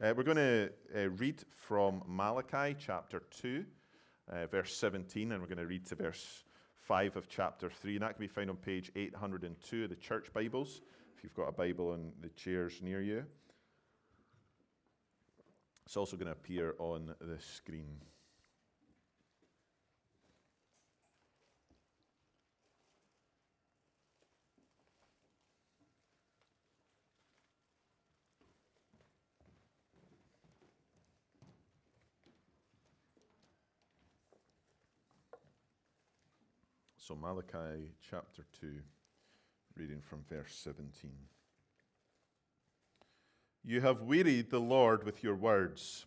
Uh, we're going to uh, read from Malachi chapter 2, uh, verse 17, and we're going to read to verse 5 of chapter 3. And that can be found on page 802 of the church Bibles, if you've got a Bible on the chairs near you. It's also going to appear on the screen. So, Malachi chapter 2, reading from verse 17. You have wearied the Lord with your words,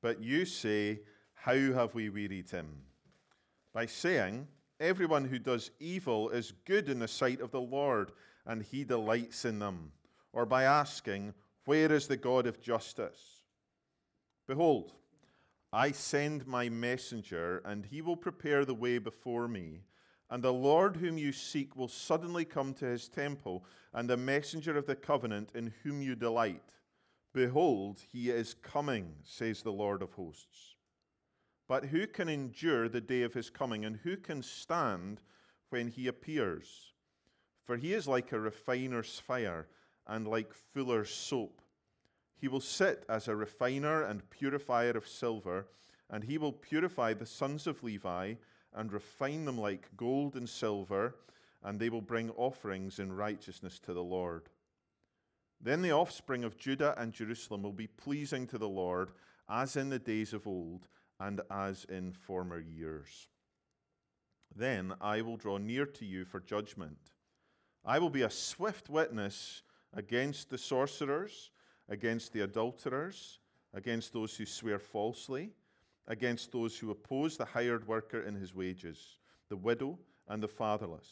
but you say, How have we wearied him? By saying, Everyone who does evil is good in the sight of the Lord, and he delights in them. Or by asking, Where is the God of justice? Behold, I send my messenger, and he will prepare the way before me. And the Lord whom you seek will suddenly come to his temple, and the messenger of the covenant in whom you delight. Behold, he is coming, says the Lord of hosts. But who can endure the day of his coming, and who can stand when he appears? For he is like a refiner's fire, and like fuller's soap. He will sit as a refiner and purifier of silver, and he will purify the sons of Levi and refine them like gold and silver, and they will bring offerings in righteousness to the Lord. Then the offspring of Judah and Jerusalem will be pleasing to the Lord, as in the days of old and as in former years. Then I will draw near to you for judgment. I will be a swift witness against the sorcerers, against the adulterers, against those who swear falsely against those who oppose the hired worker in his wages, the widow and the fatherless,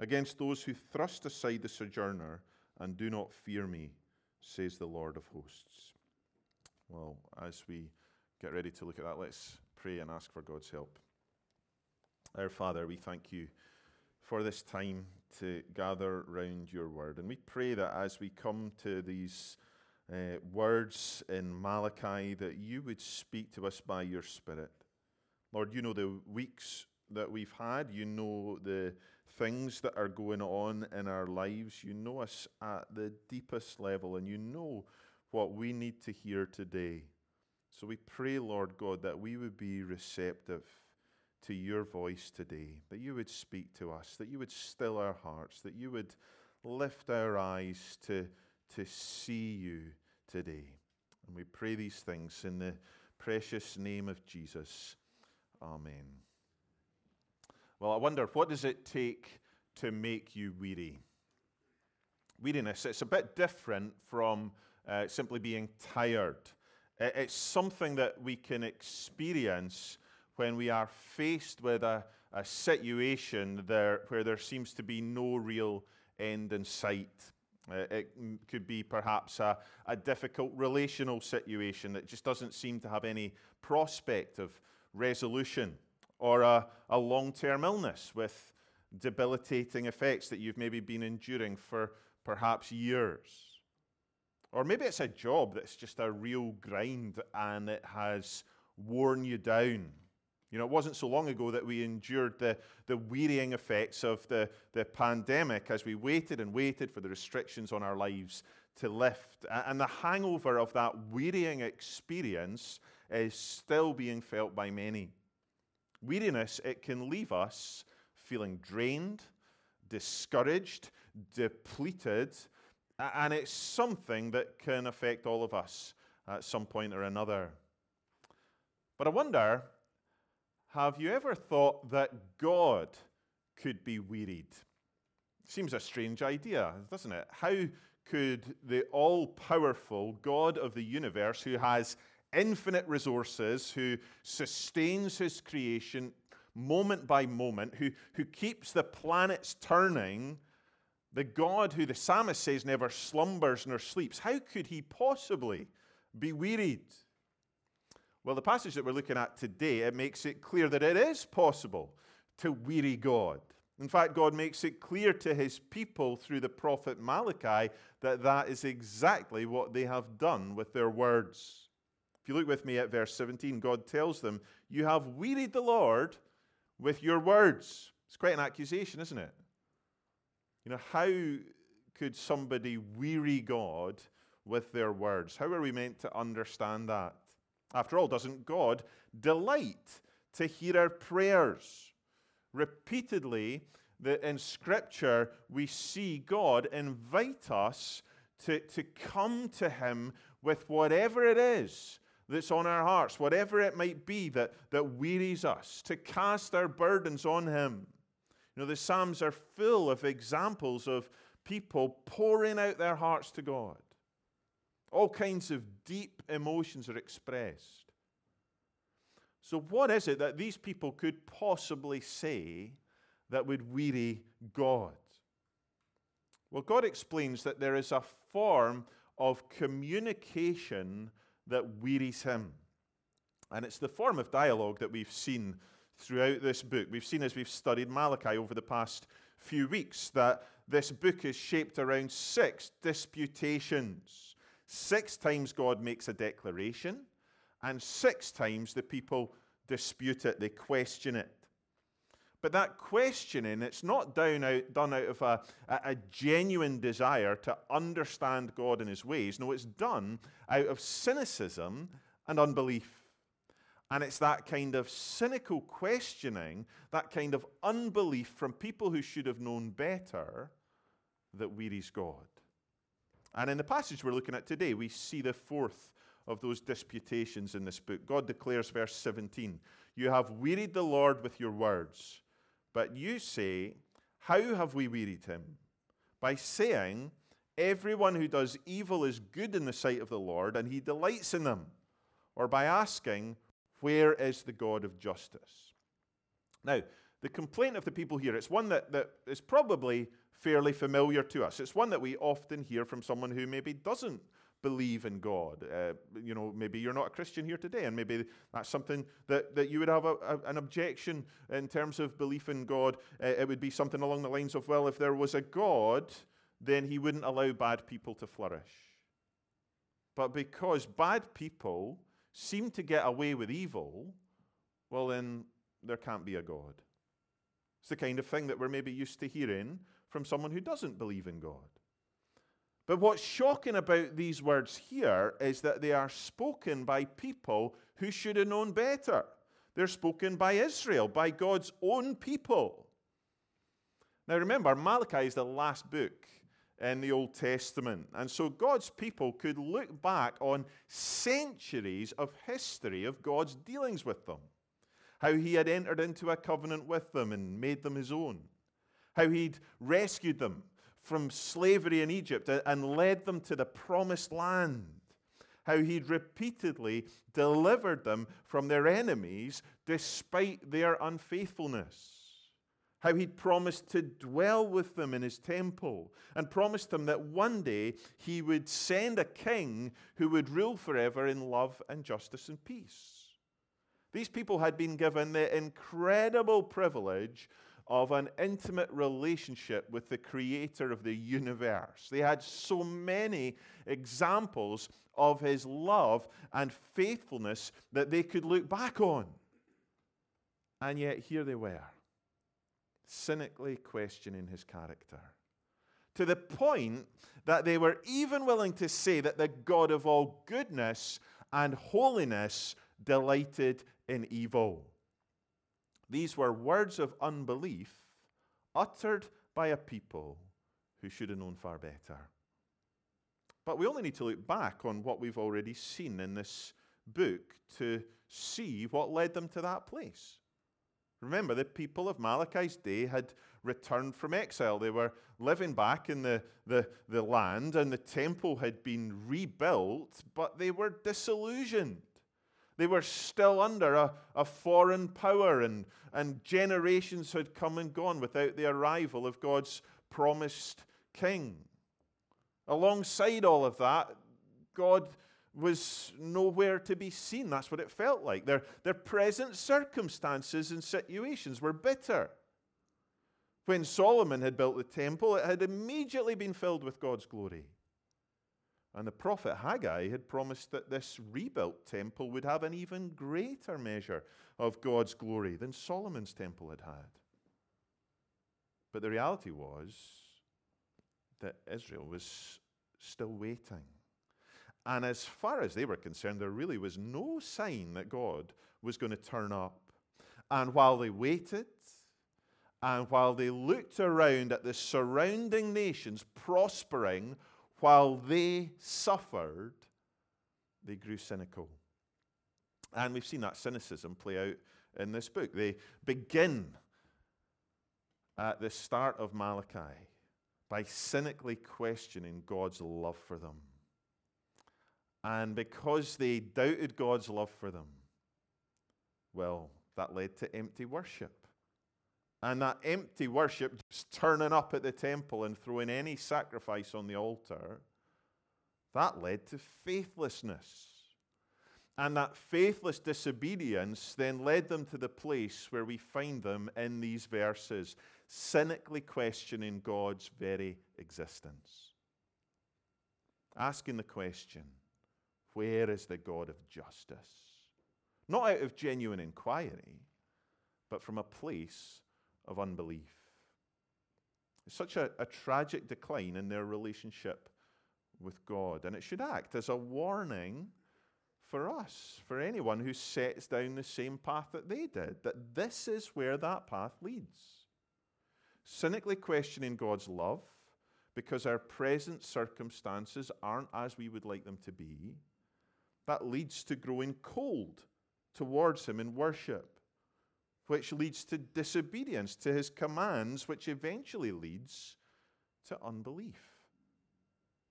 against those who thrust aside the sojourner and do not fear me, says the Lord of hosts. Well, as we get ready to look at that, let's pray and ask for God's help. Our Father, we thank you for this time to gather round your word. And we pray that as we come to these uh, words in Malachi that you would speak to us by your Spirit. Lord, you know the weeks that we've had, you know the things that are going on in our lives, you know us at the deepest level, and you know what we need to hear today. So we pray, Lord God, that we would be receptive to your voice today, that you would speak to us, that you would still our hearts, that you would lift our eyes to to see you today. And we pray these things in the precious name of Jesus. Amen. Well, I wonder, what does it take to make you weary? Weariness, it's a bit different from uh, simply being tired. It's something that we can experience when we are faced with a, a situation there, where there seems to be no real end in sight. Uh, it could be perhaps a, a difficult relational situation that just doesn't seem to have any prospect of resolution, or a, a long term illness with debilitating effects that you've maybe been enduring for perhaps years. Or maybe it's a job that's just a real grind and it has worn you down you know, it wasn't so long ago that we endured the, the wearying effects of the, the pandemic as we waited and waited for the restrictions on our lives to lift. And the hangover of that wearying experience is still being felt by many. Weariness, it can leave us feeling drained, discouraged, depleted, and it's something that can affect all of us at some point or another. But I wonder have you ever thought that God could be wearied? Seems a strange idea, doesn't it? How could the all powerful God of the universe, who has infinite resources, who sustains his creation moment by moment, who, who keeps the planets turning, the God who the psalmist says never slumbers nor sleeps, how could he possibly be wearied? Well, the passage that we're looking at today, it makes it clear that it is possible to weary God. In fact, God makes it clear to his people through the prophet Malachi that that is exactly what they have done with their words. If you look with me at verse 17, God tells them, You have wearied the Lord with your words. It's quite an accusation, isn't it? You know, how could somebody weary God with their words? How are we meant to understand that? After all, doesn't God delight to hear our prayers? Repeatedly, the, in Scripture, we see God invite us to, to come to Him with whatever it is that's on our hearts, whatever it might be that, that wearies us, to cast our burdens on Him. You know, the Psalms are full of examples of people pouring out their hearts to God. All kinds of deep emotions are expressed. So, what is it that these people could possibly say that would weary God? Well, God explains that there is a form of communication that wearies him. And it's the form of dialogue that we've seen throughout this book. We've seen as we've studied Malachi over the past few weeks that this book is shaped around six disputations. Six times God makes a declaration, and six times the people dispute it, they question it. But that questioning, it's not out, done out of a, a, genuine desire to understand God and his ways. No, it's done out of cynicism and unbelief. And it's that kind of cynical questioning, that kind of unbelief from people who should have known better, that wearies God. And in the passage we're looking at today, we see the fourth of those disputations in this book. God declares, verse 17, You have wearied the Lord with your words, but you say, How have we wearied him? By saying, Everyone who does evil is good in the sight of the Lord, and he delights in them. Or by asking, Where is the God of justice? Now, the complaint of the people here, it's one that, that is probably fairly familiar to us. It's one that we often hear from someone who maybe doesn't believe in God. Uh, you know, maybe you're not a Christian here today, and maybe that's something that, that you would have a, a, an objection in terms of belief in God. Uh, it would be something along the lines of, well, if there was a God, then he wouldn't allow bad people to flourish. But because bad people seem to get away with evil, well, then there can't be a God. It's the kind of thing that we're maybe used to hearing from someone who doesn't believe in God. But what's shocking about these words here is that they are spoken by people who should have known better. They're spoken by Israel, by God's own people. Now remember, Malachi is the last book in the Old Testament. And so God's people could look back on centuries of history of God's dealings with them. How he had entered into a covenant with them and made them his own. How he'd rescued them from slavery in Egypt and led them to the promised land. How he'd repeatedly delivered them from their enemies despite their unfaithfulness. How he'd promised to dwell with them in his temple and promised them that one day he would send a king who would rule forever in love and justice and peace. These people had been given the incredible privilege of an intimate relationship with the creator of the universe. They had so many examples of his love and faithfulness that they could look back on. And yet, here they were, cynically questioning his character. To the point that they were even willing to say that the God of all goodness and holiness delighted in evil. These were words of unbelief uttered by a people who should have known far better. But we only need to look back on what we've already seen in this book to see what led them to that place. Remember, the people of Malachi's day had returned from exile. They were living back in the, the, the land, and the temple had been rebuilt, but they were disillusioned. They were still under a, a foreign power, and, and generations had come and gone without the arrival of God's promised king. Alongside all of that, God was nowhere to be seen. That's what it felt like. Their, their present circumstances and situations were bitter. When Solomon had built the temple, it had immediately been filled with God's glory. And the prophet Haggai had promised that this rebuilt temple would have an even greater measure of God's glory than Solomon's temple had had. But the reality was that Israel was still waiting. And as far as they were concerned, there really was no sign that God was going to turn up. And while they waited, and while they looked around at the surrounding nations prospering while they suffered, they grew cynical. And we've seen that cynicism play out in this book. They begin at the start of Malachi by cynically questioning God's love for them. And because they doubted God's love for them, well, that led to empty worship. And that empty worship, just turning up at the temple and throwing any sacrifice on the altar, that led to faithlessness. And that faithless disobedience then led them to the place where we find them in these verses, cynically questioning God's very existence. Asking the question, where is the God of justice? Not out of genuine inquiry, but from a place of unbelief. Such a, a tragic decline in their relationship with God, and it should act as a warning for us, for anyone who sets down the same path that they did, that this is where that path leads. Cynically questioning God's love because our present circumstances aren't as we would like them to be, that leads to growing cold towards Him in worship, which leads to disobedience to His commands, which eventually leads to unbelief.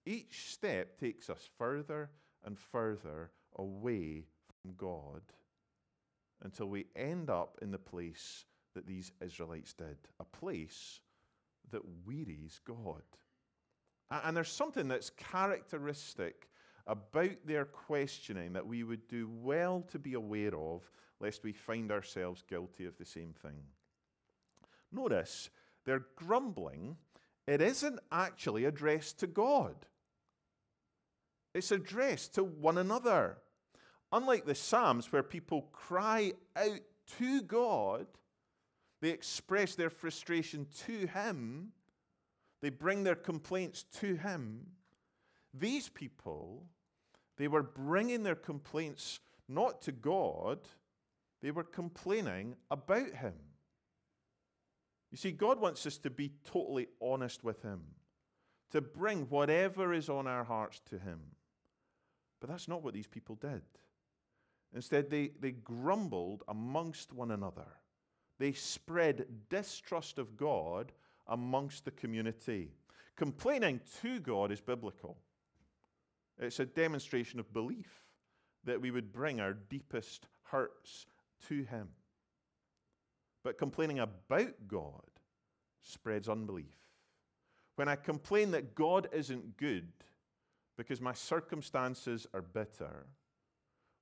Each step takes us further and further away from God until we end up in the place that these Israelites did a place that wearies God. And there's something that's characteristic about their questioning that we would do well to be aware of, lest we find ourselves guilty of the same thing. Notice their grumbling, it isn't actually addressed to God. It's addressed to one another. Unlike the Psalms, where people cry out to God, they express their frustration to Him, they bring their complaints to Him. These people, they were bringing their complaints not to God, they were complaining about Him. You see, God wants us to be totally honest with Him, to bring whatever is on our hearts to Him. But that's not what these people did. Instead, they, they grumbled amongst one another. They spread distrust of God amongst the community. Complaining to God is biblical, it's a demonstration of belief that we would bring our deepest hurts to Him. But complaining about God spreads unbelief. When I complain that God isn't good because my circumstances are bitter,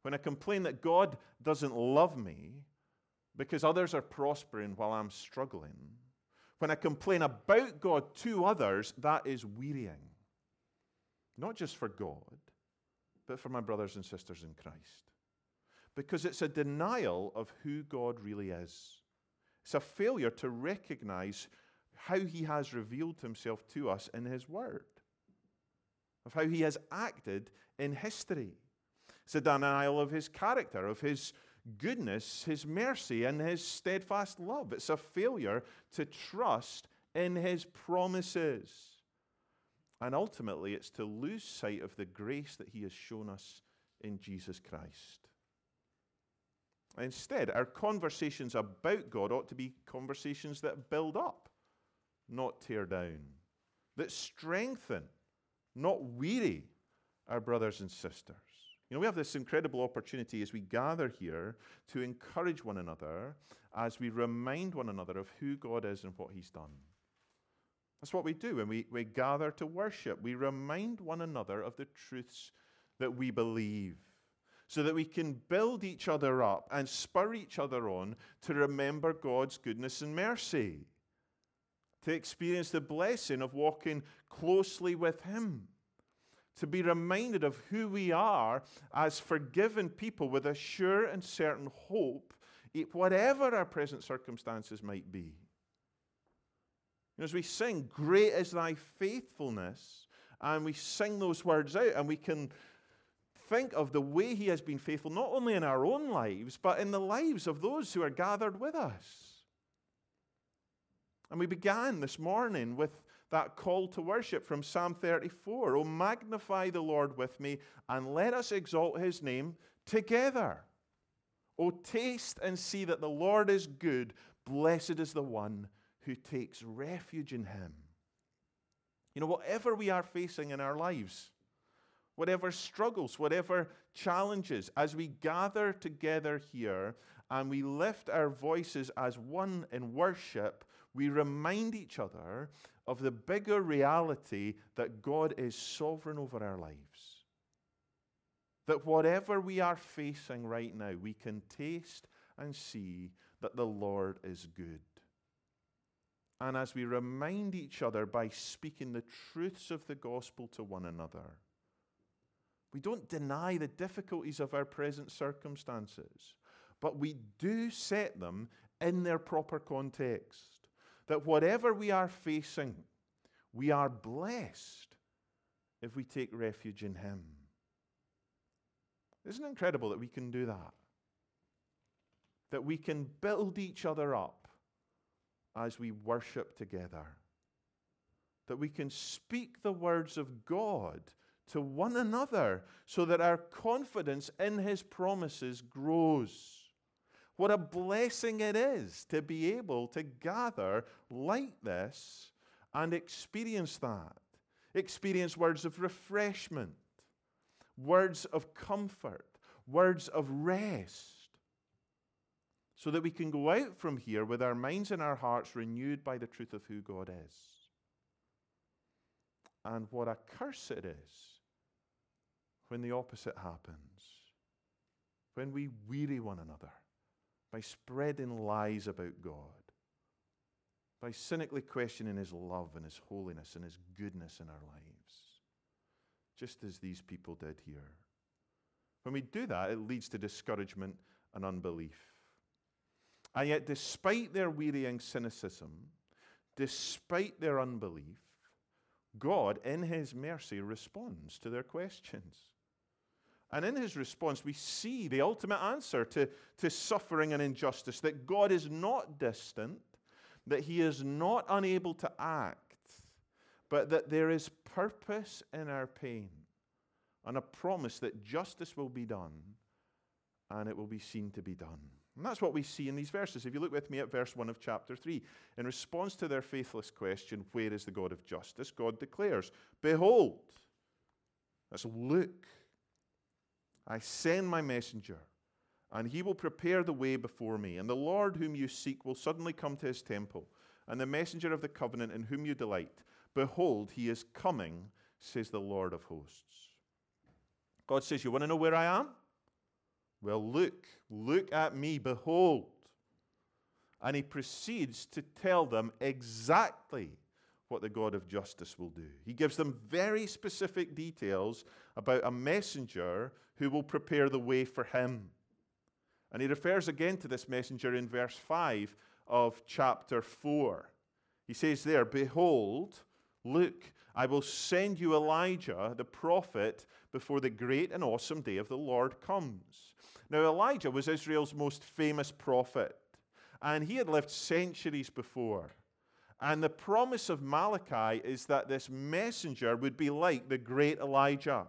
when I complain that God doesn't love me because others are prospering while I'm struggling, when I complain about God to others, that is wearying. Not just for God, but for my brothers and sisters in Christ. Because it's a denial of who God really is. It's a failure to recognize how He has revealed Himself to us in His Word, of how He has acted in history. It's a denial of his character, of his goodness, his mercy, and his steadfast love. It's a failure to trust in his promises. And ultimately, it's to lose sight of the grace that he has shown us in Jesus Christ. Instead, our conversations about God ought to be conversations that build up, not tear down, that strengthen, not weary our brothers and sisters. You know, we have this incredible opportunity as we gather here to encourage one another as we remind one another of who God is and what He's done. That's what we do when we, we gather to worship. We remind one another of the truths that we believe so that we can build each other up and spur each other on to remember God's goodness and mercy. to experience the blessing of walking closely with Him, to be reminded of who we are as forgiven people with a sure and certain hope, whatever our present circumstances might be. As we sing, Great is thy faithfulness, and we sing those words out, and we can think of the way he has been faithful, not only in our own lives, but in the lives of those who are gathered with us. And we began this morning with that call to worship from Psalm 34 Oh, magnify the Lord with me, and let us exalt his name together. Oh, taste and see that the Lord is good. Blessed is the one who takes refuge in him. You know, whatever we are facing in our lives, whatever struggles, whatever challenges, as we gather together here and we lift our voices as one in worship, we remind each other of the bigger reality that God is sovereign over our lives. That whatever we are facing right now, we can taste and see that the Lord is good. And as we remind each other by speaking the truths of the gospel to one another, we don't deny the difficulties of our present circumstances, but we do set them in their proper context. That whatever we are facing, we are blessed if we take refuge in Him. Isn't it incredible that we can do that? That we can build each other up as we worship together. That we can speak the words of God to one another so that our confidence in His promises grows. What a blessing it is to be able to gather like this and experience that. Experience words of refreshment, words of comfort, words of rest, so that we can go out from here with our minds and our hearts renewed by the truth of who God is. And what a curse it is when the opposite happens. When we weary one another by spreading lies about God, by cynically questioning His love and His holiness and His goodness in our lives, just as these people did here. When we do that, it leads to discouragement and unbelief. And yet, despite their wearying cynicism, despite their unbelief, God, in His mercy, responds to their questions. And in his response, we see the ultimate answer to, to suffering and injustice that God is not distant, that he is not unable to act, but that there is purpose in our pain and a promise that justice will be done and it will be seen to be done. And that's what we see in these verses. If you look with me at verse 1 of chapter 3, in response to their faithless question, Where is the God of justice? God declares, Behold, let's look I send my messenger, and he will prepare the way before me. And the Lord whom you seek will suddenly come to his temple, and the messenger of the covenant in whom you delight. Behold, he is coming, says the Lord of hosts. God says, You want to know where I am? Well, look, look at me, behold. And he proceeds to tell them exactly what the God of justice will do. He gives them very specific details about a messenger who will prepare the way for him. And he refers again to this messenger in verse 5 of chapter 4. He says there, Behold, look, I will send you Elijah, the prophet, before the great and awesome day of the Lord comes. Now, Elijah was Israel's most famous prophet, and he had lived centuries before. And the promise of Malachi is that this messenger would be like the great Elijah,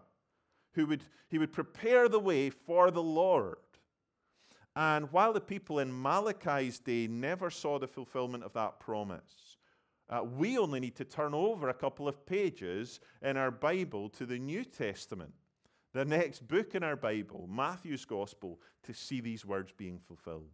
who would, he would prepare the way for the Lord. And while the people in Malachi's day never saw the fulfillment of that promise, uh, we only need to turn over a couple of pages in our Bible to the New Testament, the next book in our Bible, Matthew's Gospel, to see these words being fulfilled.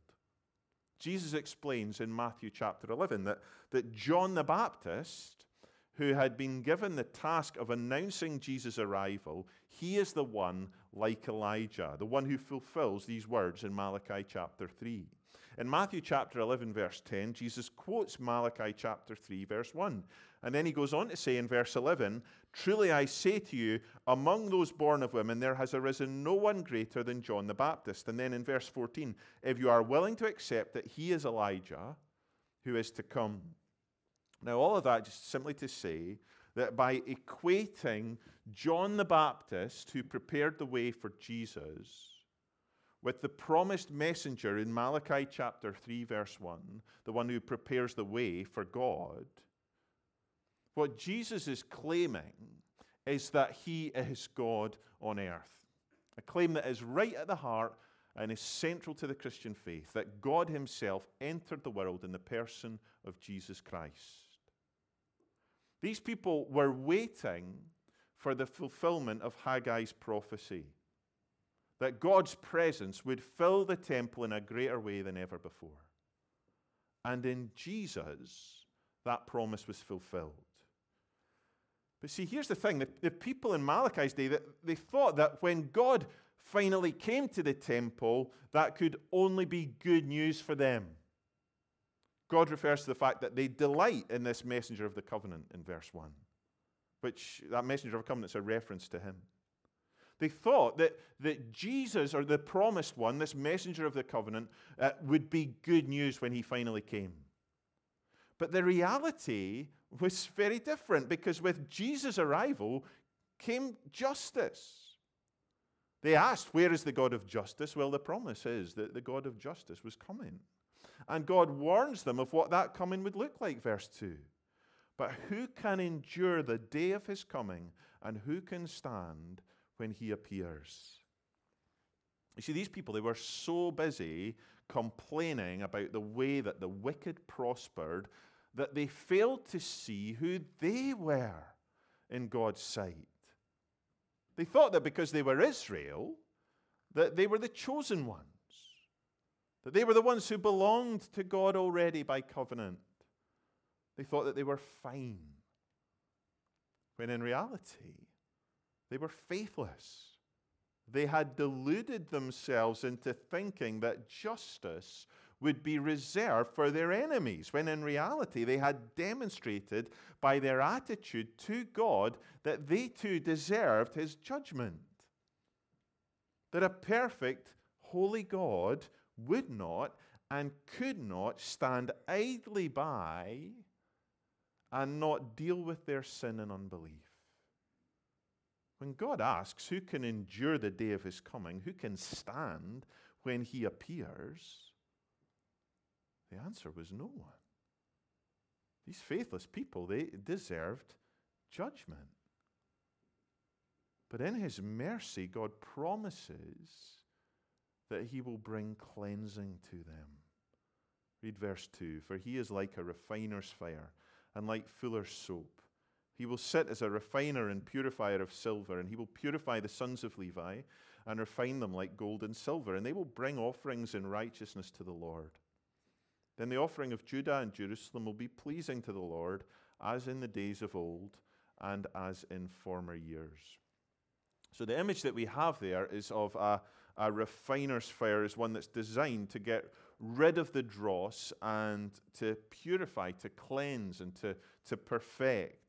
Jesus explains in Matthew chapter 11 that, that John the Baptist, who had been given the task of announcing Jesus' arrival, he is the one like Elijah, the one who fulfills these words in Malachi chapter 3. In Matthew chapter 11, verse 10, Jesus quotes Malachi chapter 3, verse 1. And then he goes on to say in verse 11, Truly I say to you, among those born of women, there has arisen no one greater than John the Baptist. And then in verse 14, if you are willing to accept that he is Elijah who is to come. Now, all of that just simply to say that by equating John the Baptist, who prepared the way for Jesus, with the promised messenger in Malachi chapter 3, verse 1, the one who prepares the way for God, what Jesus is claiming is that he is God on earth. A claim that is right at the heart and is central to the Christian faith that God himself entered the world in the person of Jesus Christ. These people were waiting for the fulfillment of Haggai's prophecy that God's presence would fill the temple in a greater way than ever before. And in Jesus, that promise was fulfilled. But see, here's the thing the, the people in Malachi's day, they thought that when God finally came to the temple, that could only be good news for them. God refers to the fact that they delight in this messenger of the covenant in verse 1, which that messenger of the covenant is a reference to him. They thought that, that Jesus, or the promised one, this messenger of the covenant, uh, would be good news when he finally came. But the reality was very different because with Jesus' arrival came justice. They asked, Where is the God of justice? Well, the promise is that the God of justice was coming. And God warns them of what that coming would look like, verse 2. But who can endure the day of his coming, and who can stand when he appears. You see, these people, they were so busy complaining about the way that the wicked prospered that they failed to see who they were in God's sight. They thought that because they were Israel, that they were the chosen ones, that they were the ones who belonged to God already by covenant. They thought that they were fine, when in reality, they were faithless. They had deluded themselves into thinking that justice would be reserved for their enemies, when in reality they had demonstrated by their attitude to God that they too deserved his judgment. That a perfect, holy God would not and could not stand idly by and not deal with their sin and unbelief. When God asks, Who can endure the day of his coming? Who can stand when he appears? The answer was no one. These faithless people, they deserved judgment. But in his mercy, God promises that he will bring cleansing to them. Read verse 2 For he is like a refiner's fire and like fuller's soap. He will sit as a refiner and purifier of silver, and he will purify the sons of Levi and refine them like gold and silver, and they will bring offerings in righteousness to the Lord. Then the offering of Judah and Jerusalem will be pleasing to the Lord, as in the days of old and as in former years. So the image that we have there is of a, a refiner's fire, is one that's designed to get rid of the dross and to purify, to cleanse, and to, to perfect.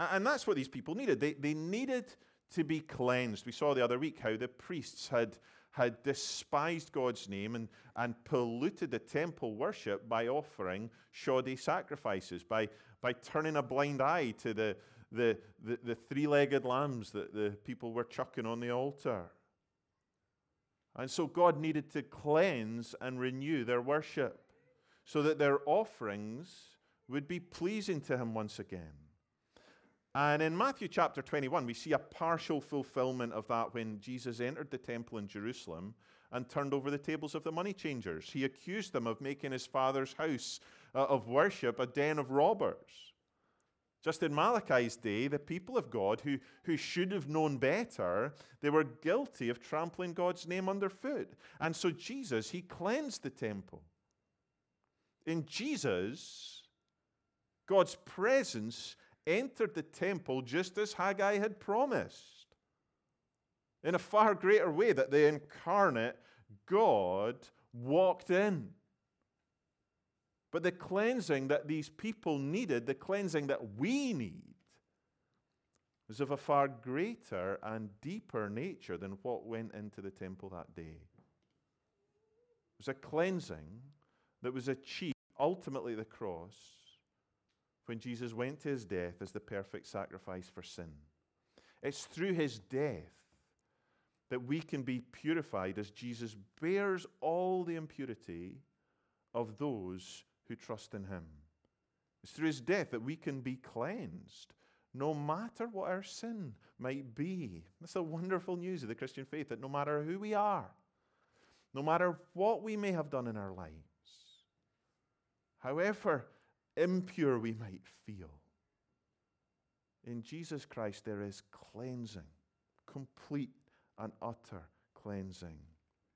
And that's what these people needed. They, they needed to be cleansed. We saw the other week how the priests had, had despised God's name and, and polluted the temple worship by offering shoddy sacrifices, by, by turning a blind eye to the, the, the, the three legged lambs that the people were chucking on the altar. And so God needed to cleanse and renew their worship so that their offerings would be pleasing to Him once again. And in Matthew chapter 21, we see a partial fulfillment of that when Jesus entered the temple in Jerusalem and turned over the tables of the money changers. He accused them of making his father's house uh, of worship a den of robbers. Just in Malachi's day, the people of God who, who should have known better, they were guilty of trampling God's name underfoot. And so Jesus, he cleansed the temple. In Jesus, God's presence entered the temple just as Haggai had promised, in a far greater way that the incarnate God walked in But the cleansing that these people needed, the cleansing that we need, was of a far greater and deeper nature than what went into the temple that day. It was a cleansing that was achieved ultimately the cross when Jesus went to his death as the perfect sacrifice for sin. It's through his death that we can be purified as Jesus bears all the impurity of those who trust in him. It's through his death that we can be cleansed, no matter what our sin might be. That's the wonderful news of the Christian faith that no matter who we are, no matter what we may have done in our lives, however impure we might feel, in Jesus Christ there is cleansing, complete and utter cleansing.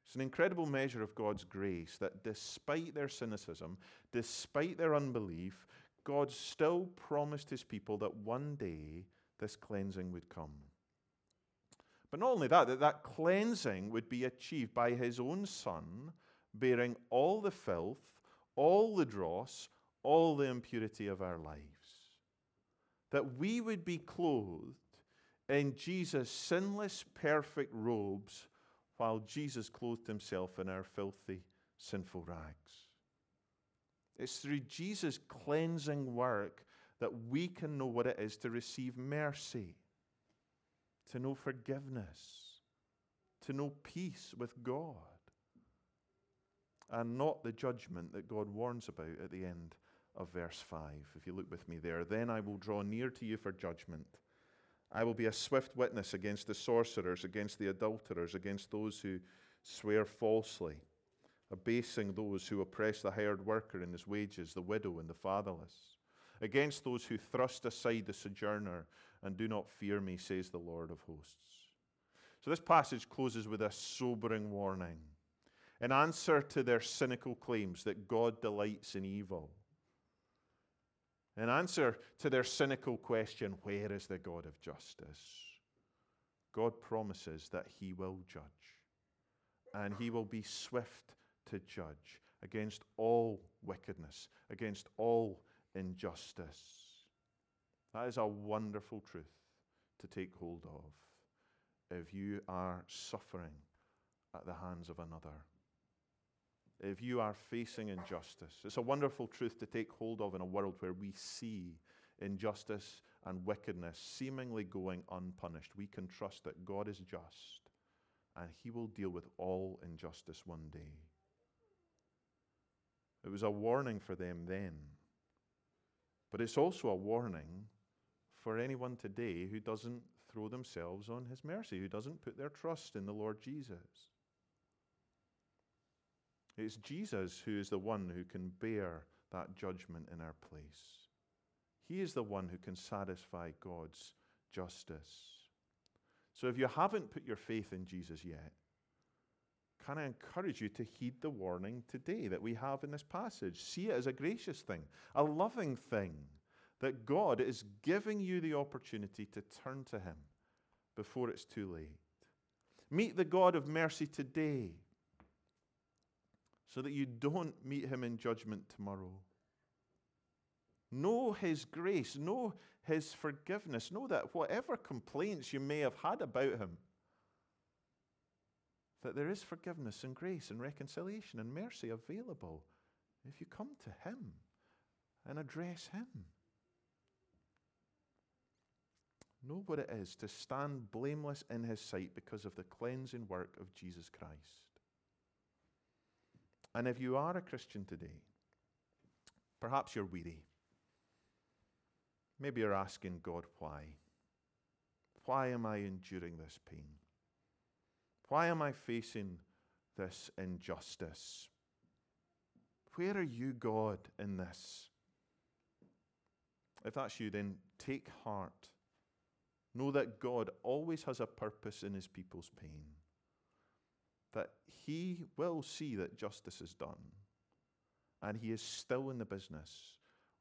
It's an incredible measure of God's grace that despite their cynicism, despite their unbelief, God still promised his people that one day this cleansing would come. But not only that, that that cleansing would be achieved by his own Son, bearing all the filth, all the dross, all the impurity of our lives. That we would be clothed in Jesus' sinless, perfect robes, while Jesus clothed himself in our filthy, sinful rags. It's through Jesus' cleansing work that we can know what it is to receive mercy, to know forgiveness, to know peace with God, and not the judgment that God warns about at the end of verse 5. If you look with me there, then I will draw near to you for judgment. I will be a swift witness against the sorcerers, against the adulterers, against those who swear falsely, abasing those who oppress the hired worker in his wages, the widow and the fatherless, against those who thrust aside the sojourner and do not fear me, says the Lord of hosts. So this passage closes with a sobering warning. In answer to their cynical claims that God delights in evil, in answer to their cynical question, where is the God of justice? God promises that he will judge. And he will be swift to judge against all wickedness, against all injustice. That is a wonderful truth to take hold of if you are suffering at the hands of another if you are facing injustice. It's a wonderful truth to take hold of in a world where we see injustice and wickedness seemingly going unpunished. We can trust that God is just and He will deal with all injustice one day. It was a warning for them then, but it's also a warning for anyone today who doesn't throw themselves on His mercy, who doesn't put their trust in the Lord Jesus. It's Jesus who is the one who can bear that judgment in our place. He is the one who can satisfy God's justice. So if you haven't put your faith in Jesus yet, can I encourage you to heed the warning today that we have in this passage? See it as a gracious thing, a loving thing, that God is giving you the opportunity to turn to Him before it's too late. Meet the God of mercy today so that you don't meet him in judgment tomorrow. Know his grace, know his forgiveness, know that whatever complaints you may have had about him, that there is forgiveness and grace and reconciliation and mercy available if you come to him and address him. Know what it is to stand blameless in his sight because of the cleansing work of Jesus Christ. And if you are a Christian today, perhaps you're weary. Maybe you're asking God, why? Why am I enduring this pain? Why am I facing this injustice? Where are you, God, in this? If that's you, then take heart. Know that God always has a purpose in his people's pain that he will see that justice is done. And he is still in the business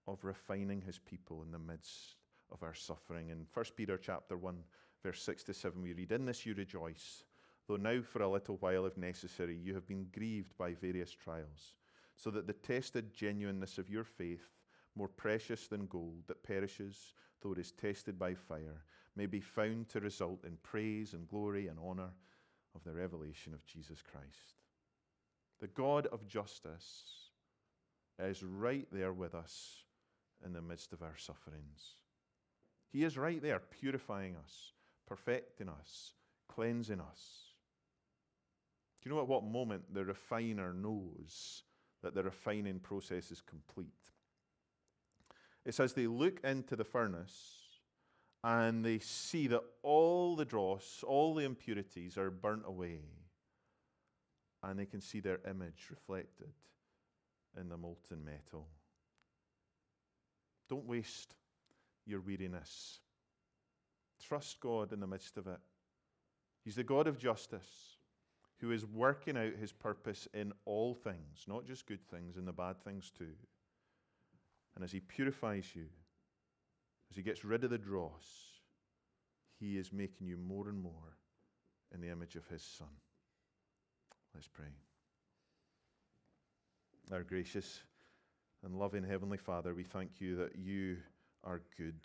of refining his people in the midst of our suffering. In 1 Peter chapter 1, verse 6 to 7, we read, In this you rejoice, though now for a little while, if necessary, you have been grieved by various trials so that the tested genuineness of your faith, more precious than gold that perishes, though it is tested by fire, may be found to result in praise and glory and honor of the revelation of Jesus Christ. The God of justice is right there with us in the midst of our sufferings. He is right there, purifying us, perfecting us, cleansing us. Do you know at what moment the refiner knows that the refining process is complete? It's as they look into the furnace and they see that all the dross, all the impurities are burnt away, and they can see their image reflected in the molten metal. Don't waste your weariness. Trust God in the midst of it. He's the God of justice who is working out his purpose in all things, not just good things, in the bad things too. And as he purifies you, as he gets rid of the dross, he is making you more and more in the image of his Son. Let's pray. Our gracious and loving Heavenly Father, we thank you that you are good.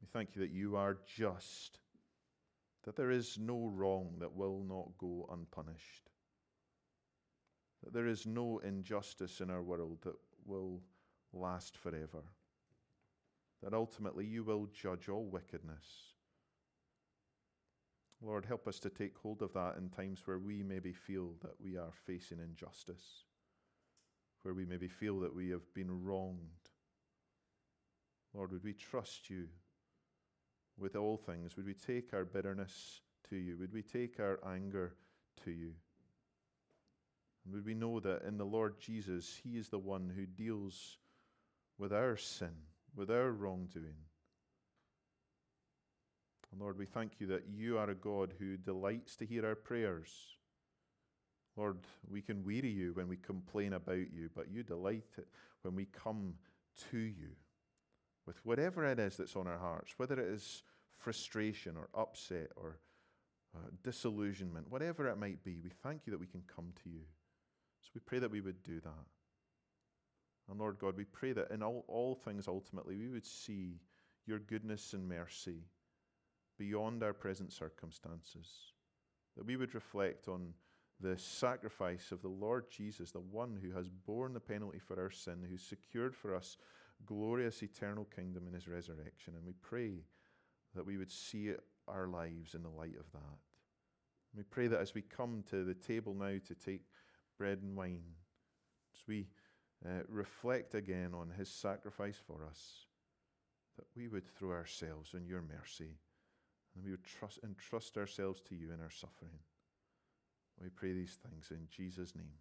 We thank you that you are just, that there is no wrong that will not go unpunished, that there is no injustice in our world that will last forever, that ultimately you will judge all wickedness. Lord, help us to take hold of that in times where we maybe feel that we are facing injustice where we maybe feel that we have been wronged. Lord, would we trust you with all things? Would we take our bitterness to you? Would we take our anger to you? And would we know that in the Lord Jesus, He is the one who deals with our sin, with our wrongdoing? And Lord, we thank you that you are a God who delights to hear our prayers. Lord, we can weary you when we complain about you, but you delight when we come to you with whatever it is that's on our hearts, whether it is frustration or upset or uh, disillusionment, whatever it might be, we thank you that we can come to you. So we pray that we would do that. And Lord God, we pray that in all, all things ultimately we would see your goodness and mercy beyond our present circumstances, that we would reflect on the sacrifice of the Lord Jesus, the one who has borne the penalty for our sin, who secured for us glorious eternal kingdom in his resurrection. And we pray that we would see our lives in the light of that. We pray that as we come to the table now to take bread and wine, as we uh, reflect again on his sacrifice for us, that we would throw ourselves in your mercy and we would trust, entrust ourselves to you in our suffering. We pray these things in Jesus' name.